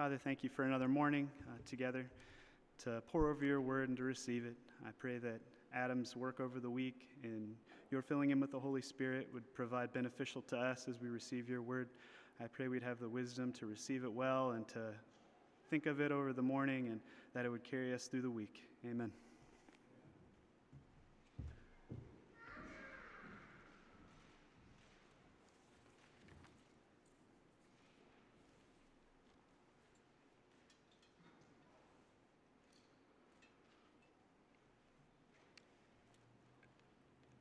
Father, thank you for another morning uh, together to pore over your word and to receive it. I pray that Adam's work over the week and your filling him with the Holy Spirit would provide beneficial to us as we receive your word. I pray we'd have the wisdom to receive it well and to think of it over the morning and that it would carry us through the week. Amen.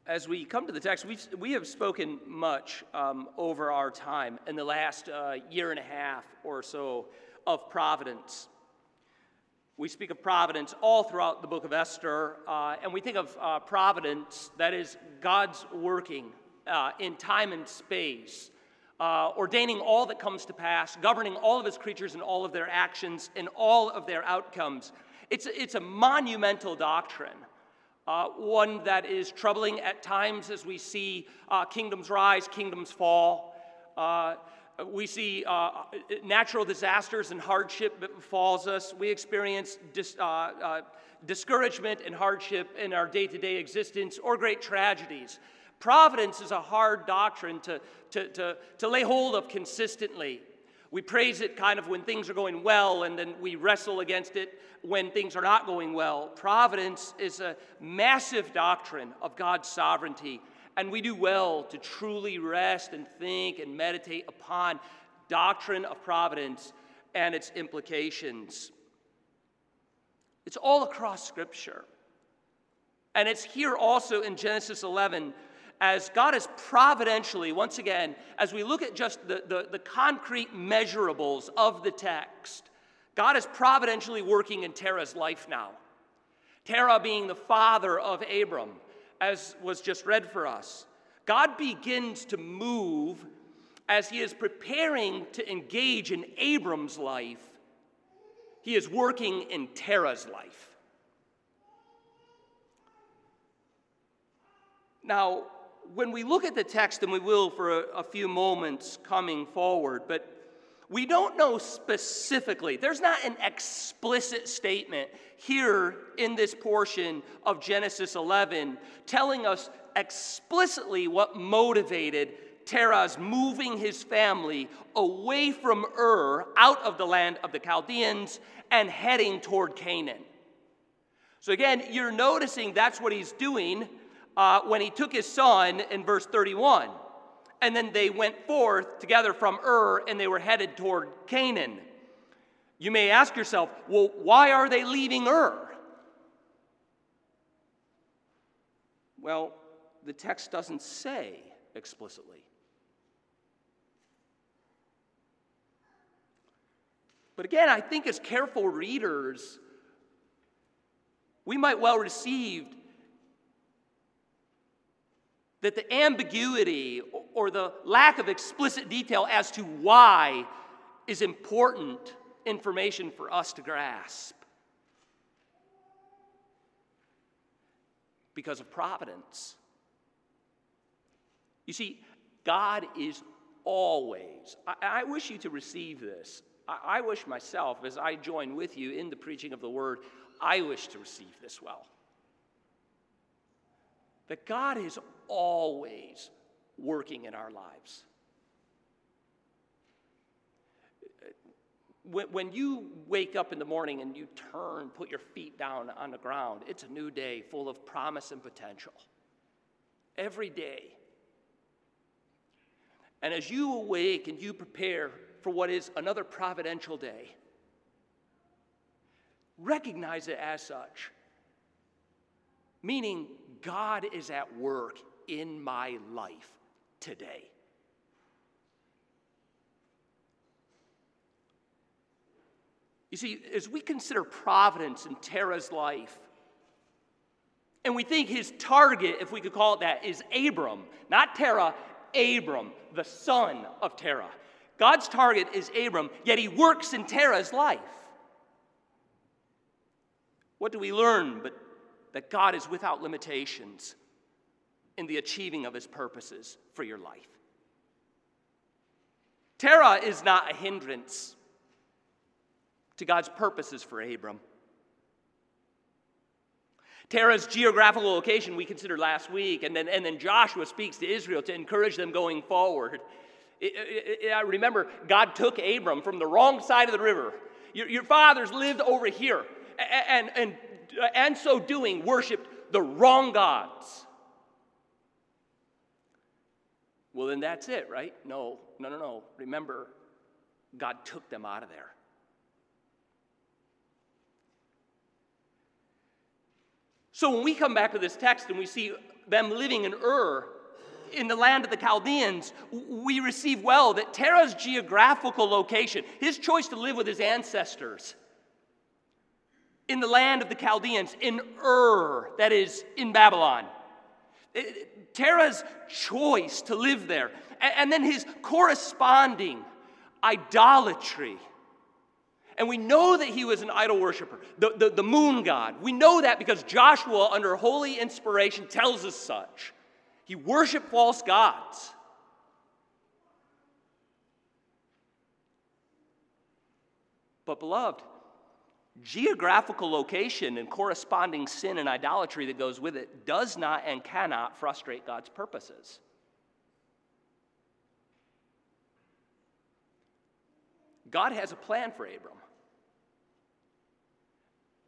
As we come to the text, we've, we have spoken much um, over our time in the last uh, year and a half or so of providence. We speak of providence all throughout the book of Esther, uh, and we think of uh, providence, that is, God's working uh, in time and space, uh, ordaining all that comes to pass, governing all of his creatures and all of their actions and all of their outcomes. It's, it's a monumental doctrine uh, one that is troubling at times as we see uh, kingdoms rise, kingdoms fall. Uh, we see uh, natural disasters and hardship that befalls us. We experience dis- uh, uh, discouragement and hardship in our day to day existence or great tragedies. Providence is a hard doctrine to, to, to, to lay hold of consistently. We praise it kind of when things are going well, and then we wrestle against it when things are not going well. Providence is a massive doctrine of God's sovereignty, and we do well to truly rest and think and meditate upon doctrine of providence and its implications. It's all across Scripture. And it's here also in Genesis 11 as God has providentially, once again, as we look at just the, the, the, concrete measurables of the text, God is providentially working in Terah's life now. Terah being the father of Abram, as was just read for us. God begins to move as he is preparing to engage in Abram's life, he is working in Terah's life. Now, when we look at the text, and we will for a, a few moments coming forward, but we don't know specifically, there's not an explicit statement here in this portion of Genesis 11 telling us explicitly what motivated Terah's moving his family away from Ur, out of the land of the Chaldeans, and heading toward Canaan. So, again, you're noticing that's what he's doing uh, when he took his son in verse 31. And then they went forth together from Ur and they were headed toward Canaan. You may ask yourself, well, why are they leaving Ur? Well, the text doesn't say explicitly. But again, I think as careful readers, we might well receive that the ambiguity or the lack of explicit detail as to why is important information for us to grasp. Because of providence. You see, God is always, I, I wish you to receive this. I, I wish myself, as I join with you in the preaching of the word, I wish to receive this well. That God is always working in our lives. When you wake up in the morning and you turn, put your feet down on the ground, it's a new day full of promise and potential. Every day. And as you awake and you prepare for what is another providential day, recognize it as such. Meaning, God is at work in my life today. You see, as we consider providence in Terah's life, and we think his target, if we could call it that, is Abram, not Terah, Abram, the son of Terah. God's target is Abram, yet he works in Terah's life. What do we learn but that God is without limitations in the achieving of his purposes for your life. Terah is not a hindrance. to God's purposes for Abram. Terah's geographical location we considered last week, and then, and then Joshua speaks to Israel to encourage them going forward. I remember God took Abram from the wrong side of the river. Your, your fathers lived over here, and, and, and so doing, worshiped the wrong gods. Well, then that's it, right? No, no, no, no. Remember, God took them out of there. So when we come back to this text and we see them living in Ur, in the land of the Chaldeans, we receive well that Terah's geographical location, his choice to live with his ancestors in the land of the Chaldeans, in Ur, that is, in Babylon. Terah's choice to live there, and then his corresponding idolatry and we know that he was an idol worshiper, the, the, the moon god. We know that because Joshua, under holy inspiration, tells us such. He worshiped false gods. But, beloved, geographical location and corresponding sin and idolatry that goes with it does not and cannot frustrate God's purposes. God has a plan for Abram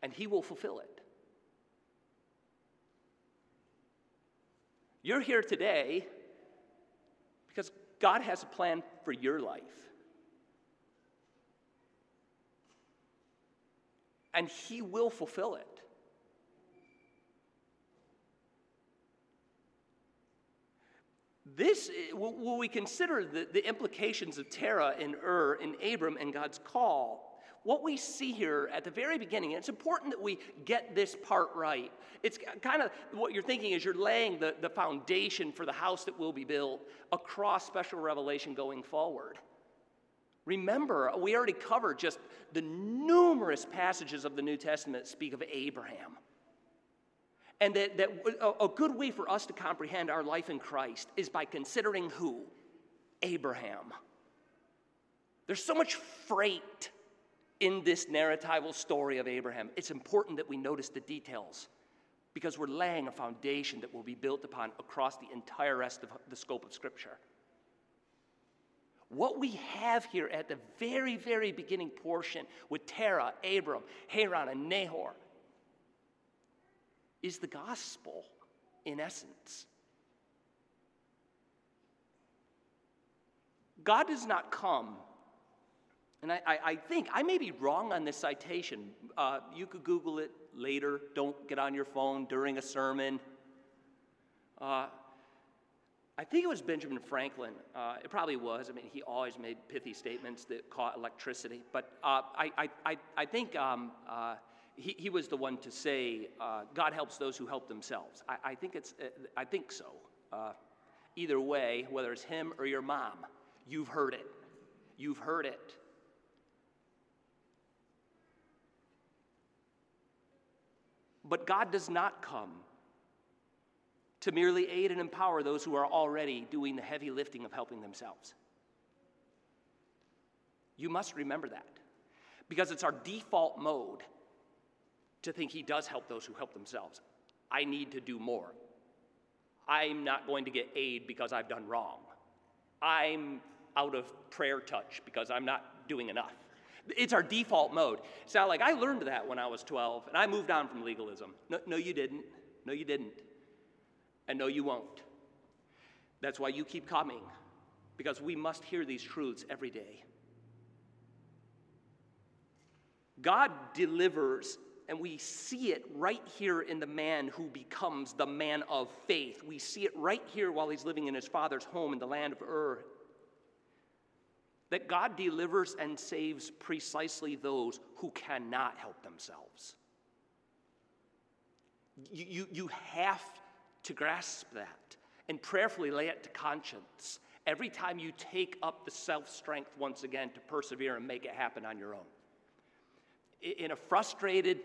and He will fulfill it. You're here today because God has a plan for your life. And He will fulfill it. This, eh, will we consider the, the implications of Terah and Ur and Abram and God's call, what we see here at the very beginning, and it's important that we get this part right. It's kind of what you're thinking is you're laying the, the foundation for the house that will be built across special revelation going forward. Remember, we already covered just the numerous passages of the New Testament that speak of Abraham. And that, that a good way for us to comprehend our life in Christ is by considering who? Abraham. There's so much freight in this narratival story of Abraham, it's important that we notice the details because we're laying a foundation that will be built upon across the entire rest of the scope of Scripture. What we have here at the very, very beginning portion with Terah, Abram, Haran, and Nahor is the gospel in essence. God does not come and I, I, I, think, I may be wrong on this citation. Uh, you could Google it later. Don't get on your phone during a sermon. Uh, I think it was Benjamin Franklin. Uh, it probably was. I mean, he always made pithy statements that caught electricity. But uh, I, I, I, think um, uh, he, he was the one to say, uh, God helps those who help themselves. I, I think, it's, I think so. either way, whether it's him or your mom, you've heard it. You've heard it. But God does not come to merely aid and empower those who are already doing the heavy lifting of helping themselves. You must remember that because it's our default mode to think He does help those who help themselves. I need to do more. I'm not going to get aid because I've done wrong. I'm out of prayer touch because I'm not doing enough. It's our default mode. Not like I learned that when I was 12 and I moved on from legalism. No, no, you didn't. No, you didn't. And no, you won't. That's why you keep coming, because we must hear these truths every day. God delivers, and we see it right here in the man who becomes the man of faith. We see it right here while he's living in his father's home in the land of Ur that God delivers and saves precisely those who cannot help themselves. You, you, you have to grasp that and prayerfully lay it to conscience every time you take up the self strength once again to persevere and make it happen on your own. In a frustrated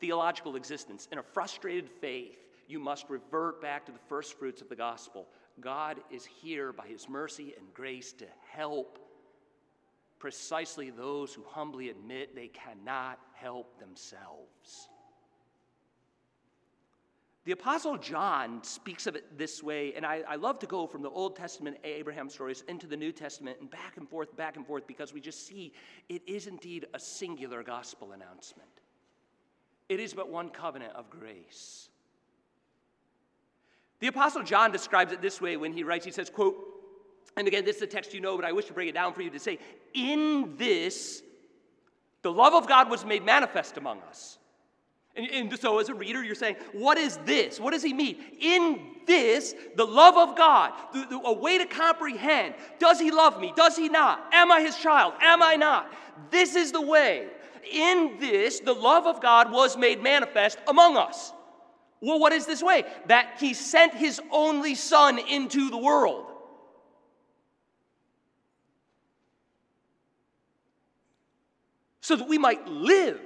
theological existence, in a frustrated faith, you must revert back to the first fruits of the gospel. God is here by his mercy and grace to help precisely those who humbly admit they cannot help themselves. The Apostle John speaks of it this way, and I, I, love to go from the Old Testament Abraham stories into the New Testament and back and forth, back and forth, because we just see it is indeed a singular gospel announcement. It is but one covenant of grace. The Apostle John describes it this way when he writes, he says, quote, and again, this is a text you know, but I wish to break it down for you to say, in this, the love of God was made manifest among us and, and, so, as a reader, you're saying, What is this? What does he mean? In this, the love of God, the, the, a way to comprehend does he love me? Does he not? Am I his child? Am I not? This is the way. In this, the love of God was made manifest among us. Well, what is this way? That he sent his only son into the world. So that we might live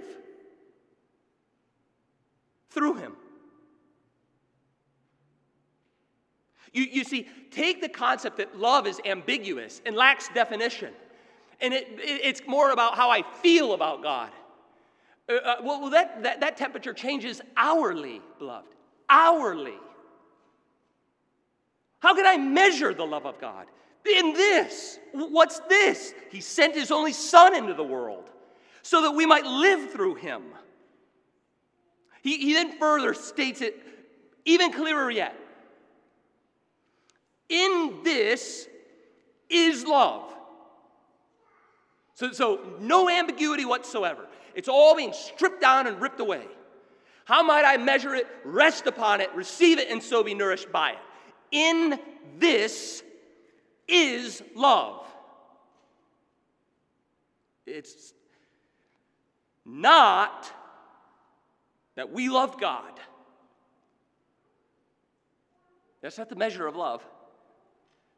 through him. You, you see, take the concept that love is ambiguous and lacks definition, and it, it it's more about how I feel about God. Uh, uh, well, that, that, that temperature changes hourly, beloved. Hourly. How can I measure the love of God? In this. What's this? He sent his only Son into the world so that we might live through him. He, he then further states it even clearer yet. In this is love. So, so no ambiguity whatsoever. It's all being stripped down and ripped away. How might I measure it, rest upon it, receive it, and so be nourished by it? In this is love. It's not that we loved God. That's not the measure of love.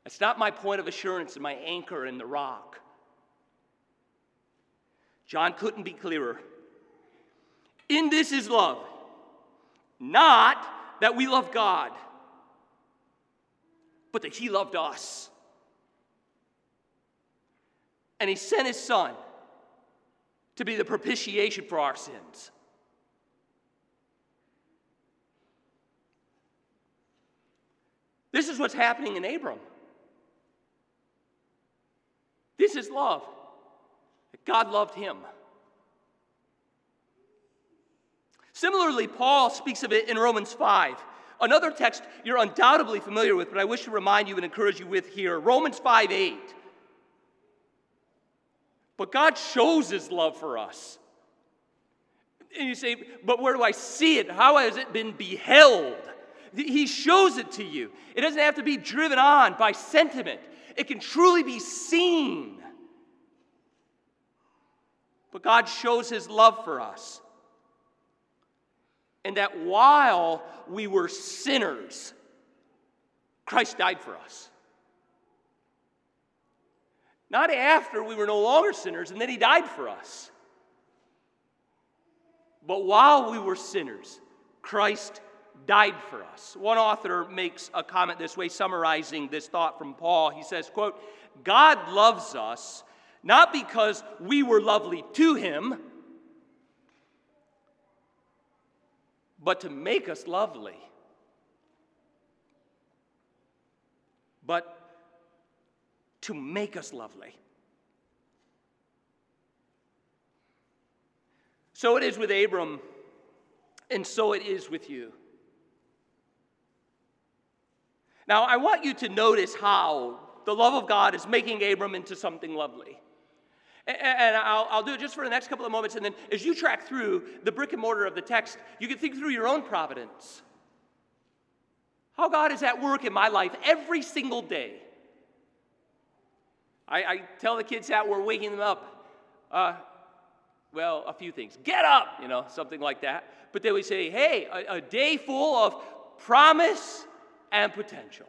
That's not my point of assurance and my anchor in the rock. John couldn't be clearer. In this is love, not that we love God, but that He loved us. And He sent His Son to be the propitiation for our sins. This is what's happening in Abram. This is love. God loved him. Similarly, Paul speaks of it in Romans 5. Another text you're undoubtedly familiar with, but I wish to remind you and encourage you with here Romans 5 8. But God shows his love for us. And you say, but where do I see it? How has it been beheld? He shows it to you. It doesn't have to be driven on by sentiment, it can truly be seen. But God shows His love for us. And that while we were sinners, Christ died for us. Not after we were no longer sinners and then He died for us. But while we were sinners, Christ died for us. One author makes a comment this way, summarizing this thought from Paul. He says, quote, God loves us not because we were lovely to him, but to make us lovely. But to make us lovely. So it is with Abram, and so it is with you. Now, I want you to notice how the love of God is making Abram into something lovely. And I'll, do it just for the next couple of moments. And then as you track through the brick and mortar of the text, you can think through your own providence. How God is at work in my life every single day. I, I tell the kids that we're waking them up. Uh, well, a few things. Get up, you know, something like that. But then we say, hey, a, a day full of promise and potential.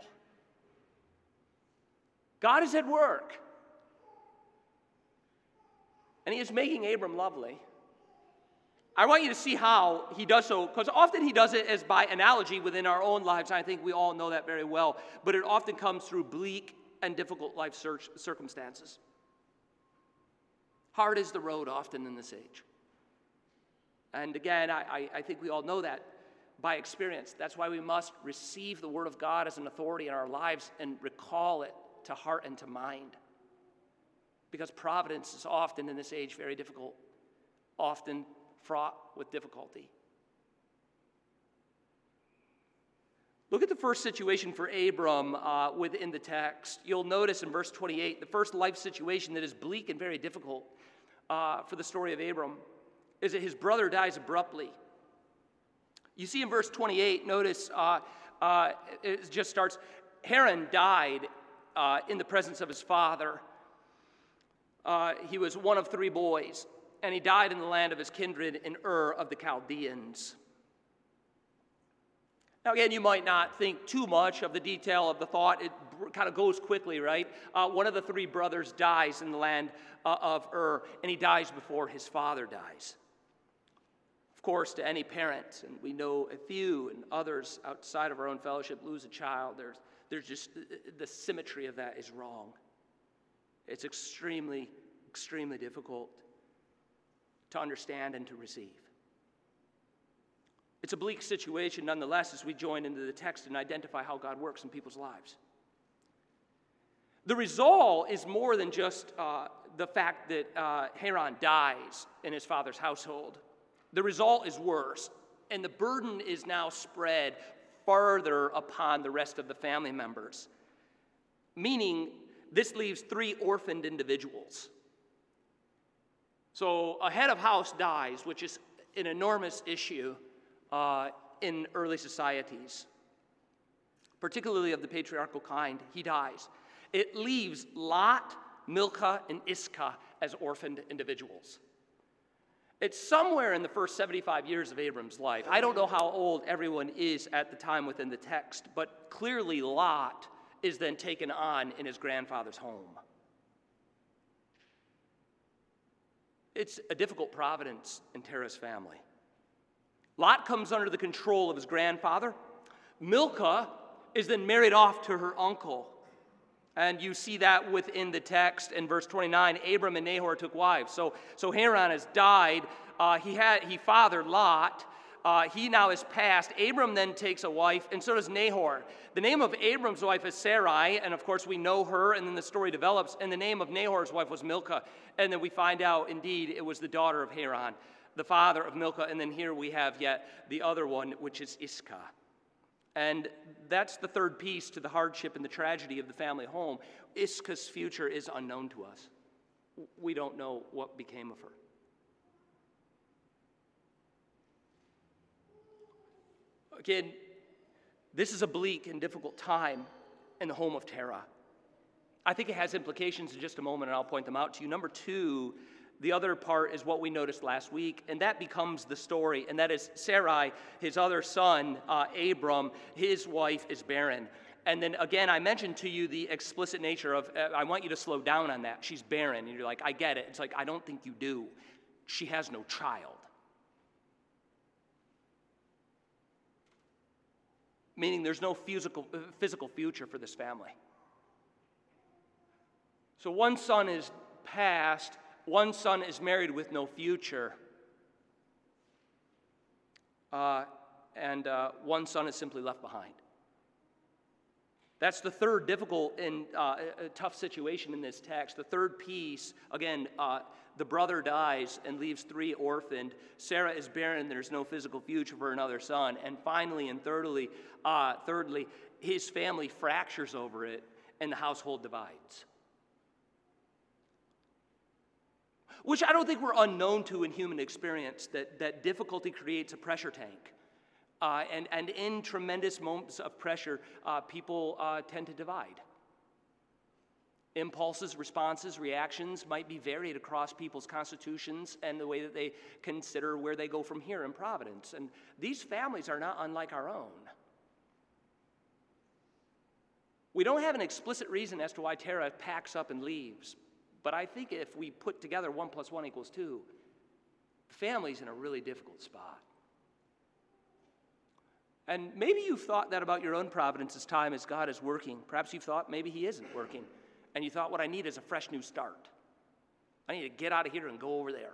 God is at work. And he is making Abram lovely. I want you to see how he does so, because often he does it as by analogy within our own lives. I think we all know that very well. But it often comes through bleak and difficult life circumstances. Hard is the road often in this age. And again, I, I, think we all know that by experience. That's why we must receive the Word of God as an authority in our lives and recall it to heart and to mind. Because providence is often in this age very difficult, often fraught with difficulty. Look at the first situation for Abram uh, within the text. You'll notice in verse 28, the first life situation that is bleak and very difficult uh, for the story of Abram is that his brother dies abruptly. You see in verse 28, notice uh, uh it just starts Haran died uh, in the presence of his father. Uh, he was one of three boys, and he died in the land of his kindred in Ur of the Chaldeans. Now, again, you might not think too much of the detail of the thought. It kind of goes quickly, right? Uh, one of the three brothers dies in the land uh, of Ur, and he dies before his father dies. Course, to any parent, and we know a few and others outside of our own fellowship lose a child, there's, there's just the symmetry of that is wrong. It's extremely, extremely difficult to understand and to receive. It's a bleak situation nonetheless as we join into the text and identify how God works in people's lives. The result is more than just uh, the fact that uh, Haran dies in his father's household. The result is worse, and the burden is now spread farther upon the rest of the family members. Meaning, this leaves three orphaned individuals. So, a head of house dies, which is an enormous issue uh, in early societies, particularly of the patriarchal kind. He dies. It leaves Lot, Milcah, and Iscah as orphaned individuals. It's somewhere in the first 75 years of Abram's life. I don't know how old everyone is at the time within the text, but clearly Lot is then taken on in his grandfather's home. It's a difficult providence in Terah's family. Lot comes under the control of his grandfather. Milcah is then married off to her uncle. And you see that within the text in verse 29. Abram and Nahor took wives. So, so Haran has died. Uh, he, had, he fathered Lot. Uh, he now is passed. Abram then takes a wife, and so does Nahor. The name of Abram's wife is Sarai, and of course we know her, and then the story develops. And the name of Nahor's wife was Milcah. And then we find out, indeed, it was the daughter of Haran the father of Milcah, and then here we have yet the other one, which is Iscah. And that's the third piece to the hardship and the tragedy of the family home. Iscah's future is unknown to us. We don't know what became of her. Again, this is a bleak and difficult time in the home of Terah. I think it has implications in just a moment, and I'll point them out to you. Number two, the other part is what we noticed last week, and that becomes the story, and that is Sarai, his other son, uh, Abram, his wife is barren. And then again, I mentioned to you the explicit nature of, uh, I want you to slow down on that. She's barren. And you're like, I get it. It's like, I don't think you do. She has no child. Meaning there's no physical, uh, physical future for this family. So one son is passed, one son is married with no future, uh, and uh, one son is simply left behind. That's the third difficult and uh, tough situation in this text. The third piece, again, uh, the brother dies and leaves three orphaned. Sarah is barren, there's no physical future for another son. And finally and thirdly, uh, thirdly, his family fractures over it and the household divides. Which I don't think we're unknown to in human experience, that, that difficulty creates a pressure tank. Uh, and, and in tremendous moments of pressure, uh, people uh, tend to divide. Impulses, responses, reactions might be varied across people's constitutions and the way that they consider where they go from here in Providence. And these families are not unlike our own. We don't have an explicit reason as to why Terah packs up and leaves, but I think if we put together one plus one equals two, the family's in a really difficult spot. And maybe you've thought that about your own providence as time as God is working. Perhaps you've thought maybe He isn't working. And you thought, what I need is a fresh new start. I need to get out of here and go over there.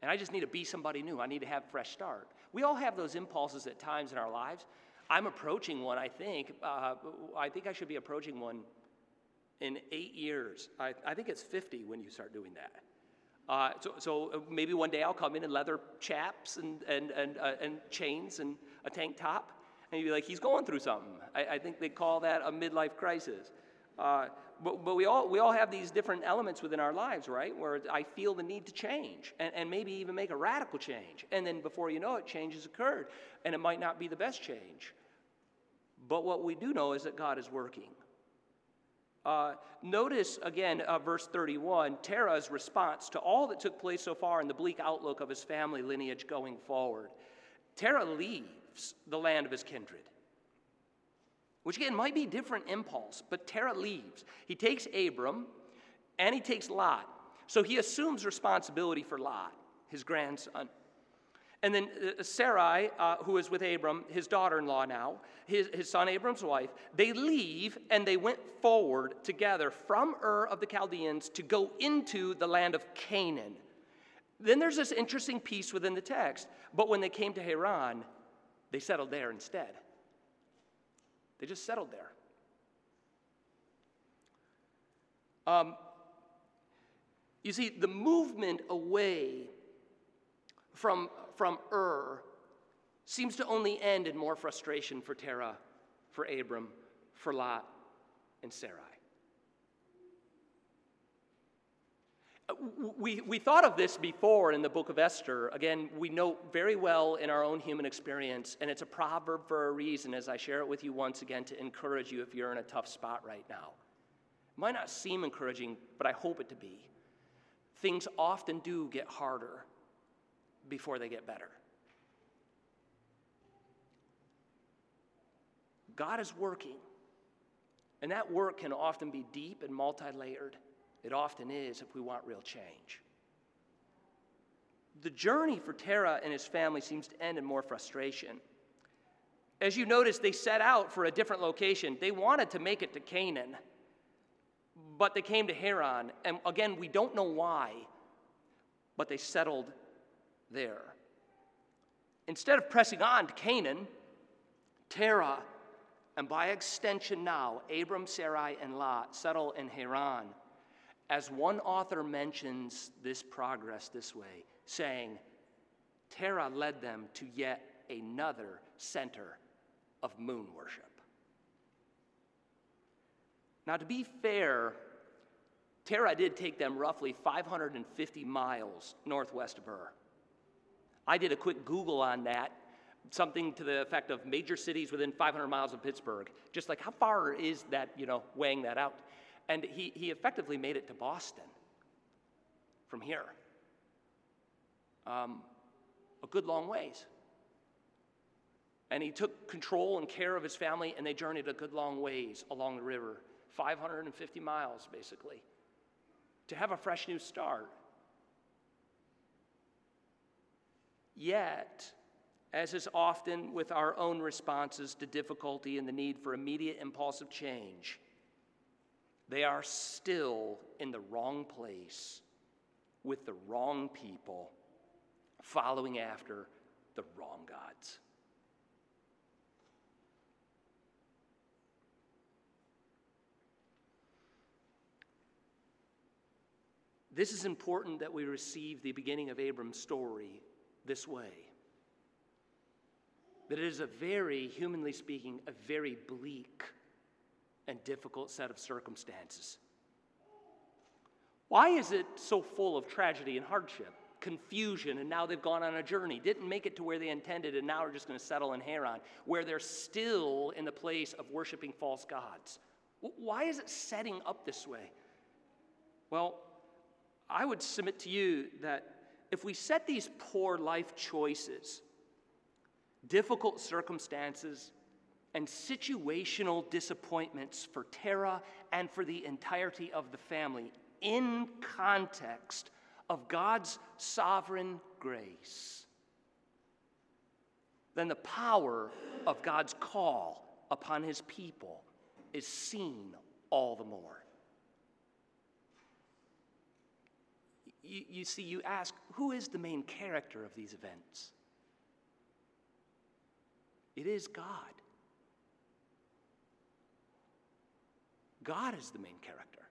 And I just need to be somebody new. I need to have a fresh start. We all have those impulses at times in our lives. I'm approaching one, I think. Uh, I think I should be approaching one in eight years. I, I think it's 50 when you start doing that. Uh, so, so uh, maybe one day I'll come in in leather chaps and, and, and, uh, and chains and a tank top, and you'd be like, he's going through something. I, I think they call that a midlife crisis. Uh, but, but we, all, we all have these different elements within our lives, right? Where I feel the need to change and, and maybe even make a radical change. And then before you know it, change has occurred. And it might not be the best change. But what we do know is that God is working. Uh, notice again, uh, verse 31, Terah's response to all that took place so far and the bleak outlook of his family lineage going forward. Terah leaves the land of his kindred which again might be different impulse, but Terah leaves. He takes Abram and he takes Lot. So he assumes responsibility for Lot, his grandson. And then uh, Sarai, uh, who is with Abram, his daughter in law now, his, his son Abram's wife, they leave and they went forward together from Ur of the Chaldeans to go into the land of Canaan. Then there's this interesting piece within the text. But when they came to Haran, they settled there instead. They just settled there. Um, you see, the movement away from, from Ur seems to only end in more frustration for Terah, for Abram, for Lot, and Sarai. Uh, we, we thought of this before in the book of Esther. Again, we know very well in our own human experience, and it's a proverb for a reason as I share it with you once again to encourage you if you're in a tough spot right now. It might not seem encouraging, but I hope it to be. Things often do get harder before they get better. God is working, and that work can often be deep and multi layered. It often is if we want real change. The journey for Terah and his family seems to end in more frustration. As you notice, they set out for a different location. They wanted to make it to Canaan, but they came to Haran. And again, we don't know why, but they settled there. Instead of pressing on to Canaan, Terah, and by extension now, Abram, Sarai, and Lot settle in Haran. As one author mentions this progress this way, saying, Terah led them to yet another center of moon worship. Now, to be fair, Terah did take them roughly 550 miles northwest of Ur. I did a quick Google on that, something to the effect of major cities within 500 miles of Pittsburgh. Just like how far is that, you know, weighing that out? And he, he effectively made it to Boston from here. Um, a good long ways. And he took control and care of his family, and they journeyed a good long ways along the river 550 miles, basically, to have a fresh new start. Yet, as is often with our own responses to difficulty and the need for immediate impulsive change, they are still in the wrong place with the wrong people, following after the wrong gods. This is important that we receive the beginning of Abram's story this way. That it is a very, humanly speaking, a very bleak and difficult set of circumstances. Why is it so full of tragedy and hardship, confusion, and now they've gone on a journey, didn't make it to where they intended, and now are just going to settle in Haran, where they're still in the place of worshiping false gods? Why is it setting up this way? Well, I would submit to you that if we set these poor life choices, difficult circumstances, and situational disappointments for Terah and for the entirety of the family in context of God's sovereign grace, then the power of God's call upon his people is seen all the more. You, you see, you ask, who is the main character of these events? It is God. God is the main character.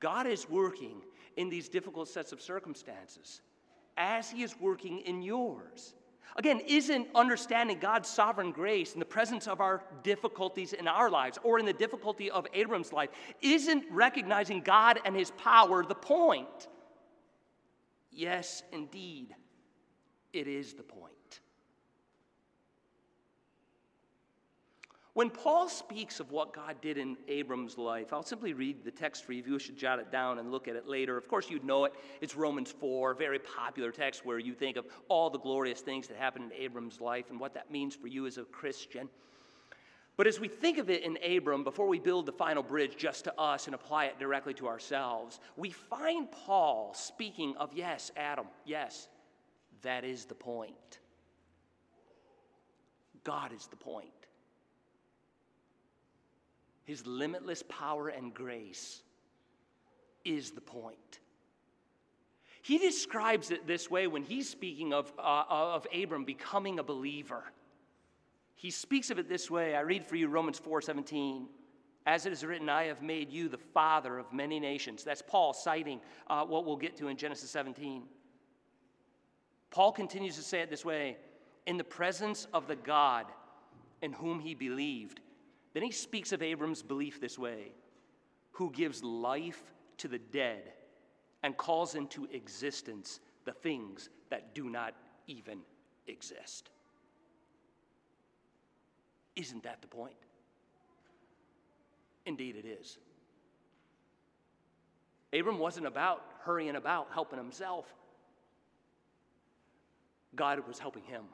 God is working in these difficult sets of circumstances as He is working in yours. Again, isn't understanding God's sovereign grace in the presence of our difficulties in our lives or in the difficulty of Abram's life, isn't recognizing God and his power the point? Yes, indeed, it is the point. When Paul speaks of what God did in Abram's life, I'll simply read the text for you. You should jot it down and look at it later. Of course, you'd know it. It's Romans 4, very popular text where you think of all the glorious things that happened in Abram's life and what that means for you as a Christian. But as we think of it in Abram, before we build the final bridge just to us and apply it directly to ourselves, we find Paul speaking of, yes, Adam, yes, that is the point. God is the point. His limitless power and grace is the point. He describes it this way when he's speaking of, uh, of Abram becoming a believer. He speaks of it this way. I read for you Romans 4 17. As it is written, I have made you the father of many nations. That's Paul citing uh, what we'll get to in Genesis 17. Paul continues to say it this way in the presence of the God in whom he believed then he speaks of Abram's belief this way who gives life to the dead and calls into existence the things that do not even exist. Isn't that the point? Indeed, it is. Abram wasn't about hurrying about helping himself, God was helping him.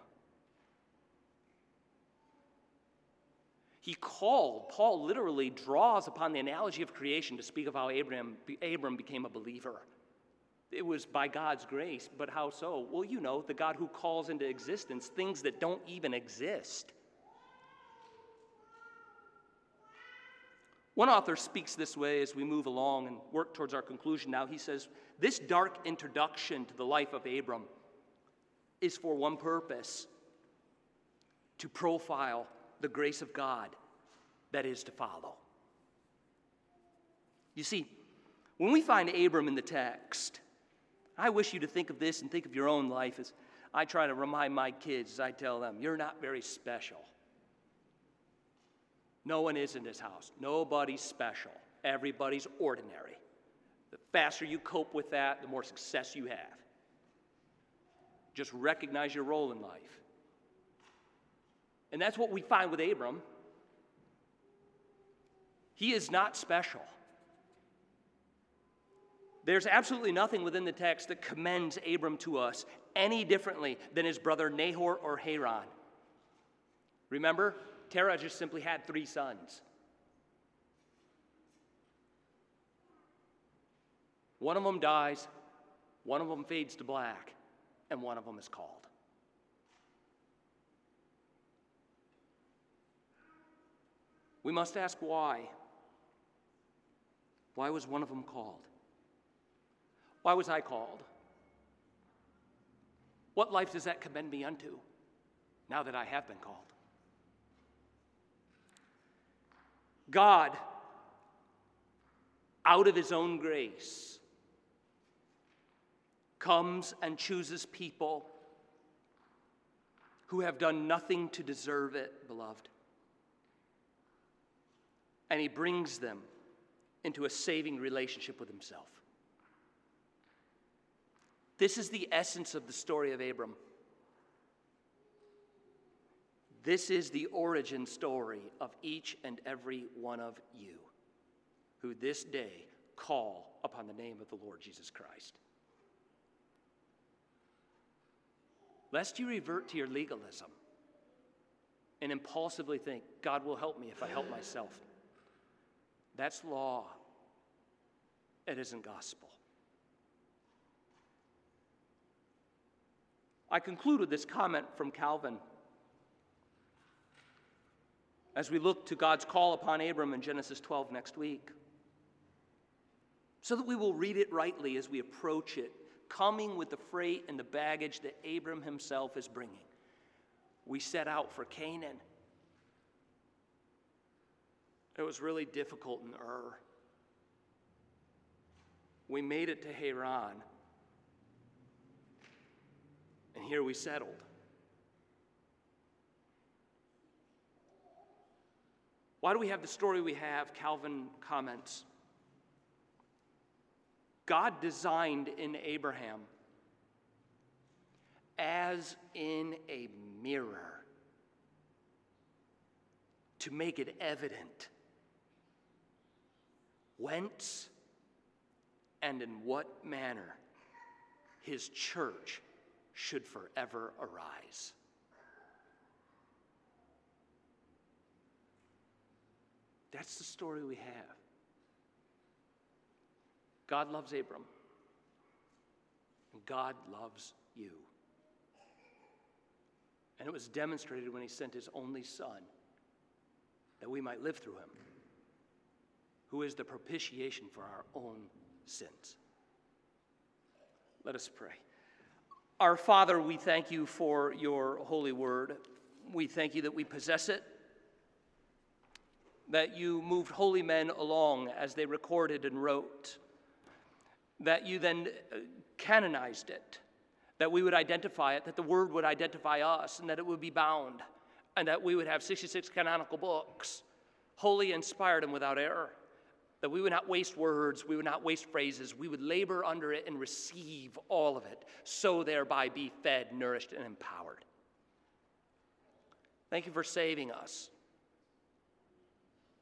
He called, Paul literally draws upon the analogy of creation to speak of how Abram, Abram became a believer. It was by God's grace, but how so? Well, you know, the God who calls into existence things that don't even exist. One author speaks this way as we move along and work towards our conclusion now. He says, This dark introduction to the life of Abram is for one purpose to profile the grace of God that is to follow. You see, when we find Abram in the text, I wish you to think of this and think of your own life as I try to remind my kids as I tell them, you're not very special. No one is in this house. Nobody's special. Everybody's ordinary. The faster you cope with that, the more success you have. Just recognize your role in life. And that's what we find with Abram. He is not special. There's absolutely nothing within the text that commends Abram to us any differently than his brother Nahor or Haran. Remember, Terah just simply had three sons. One of them dies, one of them fades to black, and one of them is called. We must ask why. Why was one of them called? Why was I called? What life does that commend me unto now that I have been called? God, out of his own grace, comes and chooses people who have done nothing to deserve it, beloved and he brings them into a saving relationship with himself. This is the essence of the story of Abram. This is the origin story of each and every one of you who this day call upon the name of the Lord Jesus Christ. Lest you revert to your legalism and impulsively think, God will help me if I help myself. That's law. It isn't gospel. I conclude with this comment from Calvin. As we look to God's call upon Abram in Genesis 12 next week, so that we will read it rightly as we approach it, coming with the freight and the baggage that Abram himself is bringing. We set out for Canaan. It was really difficult in Ur. We made it to Haran, and here we settled. Why do we have the story we have? Calvin comments. God designed in Abraham as in a mirror to make it evident whence and in what manner his church should forever arise. That's the story we have. God loves Abram, and God loves you. And it was demonstrated when he sent his only son that we might live through him, who is the propitiation for our own sins. Let us pray. Our Father, we thank you for your holy word. We thank you that we possess it, that you moved holy men along as they recorded and wrote, that you then uh, canonized it, that we would identify it, that the word would identify us, and that it would be bound, and that we would have 66 canonical books, holy, inspired, and without error that we would not waste words, we would not waste phrases, we would labor under it and receive all of it, so thereby be fed, nourished, and empowered. Thank you for saving us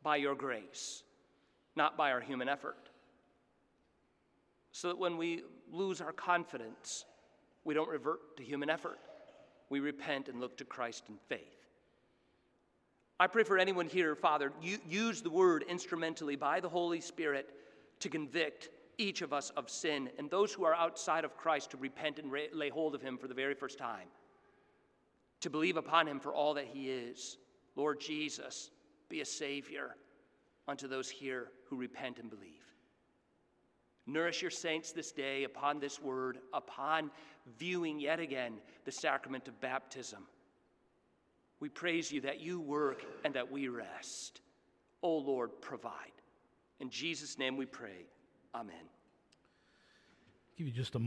by your grace, not by our human effort. So that when we lose our confidence, we don't revert to human effort. We repent and look to Christ in faith. I pray for anyone here, Father, you use the word instrumentally by the Holy Spirit to convict each of us of sin, and those who are outside of Christ to repent and lay hold of Him for the very first time, to believe upon Him for all that He is. Lord Jesus, be a Savior unto those here who repent and believe. Nourish your saints this day upon this word, upon viewing yet again the sacrament of baptism. We praise you that you work and that we rest. O oh Lord, provide. In Jesus' name we pray. Amen. Give you just a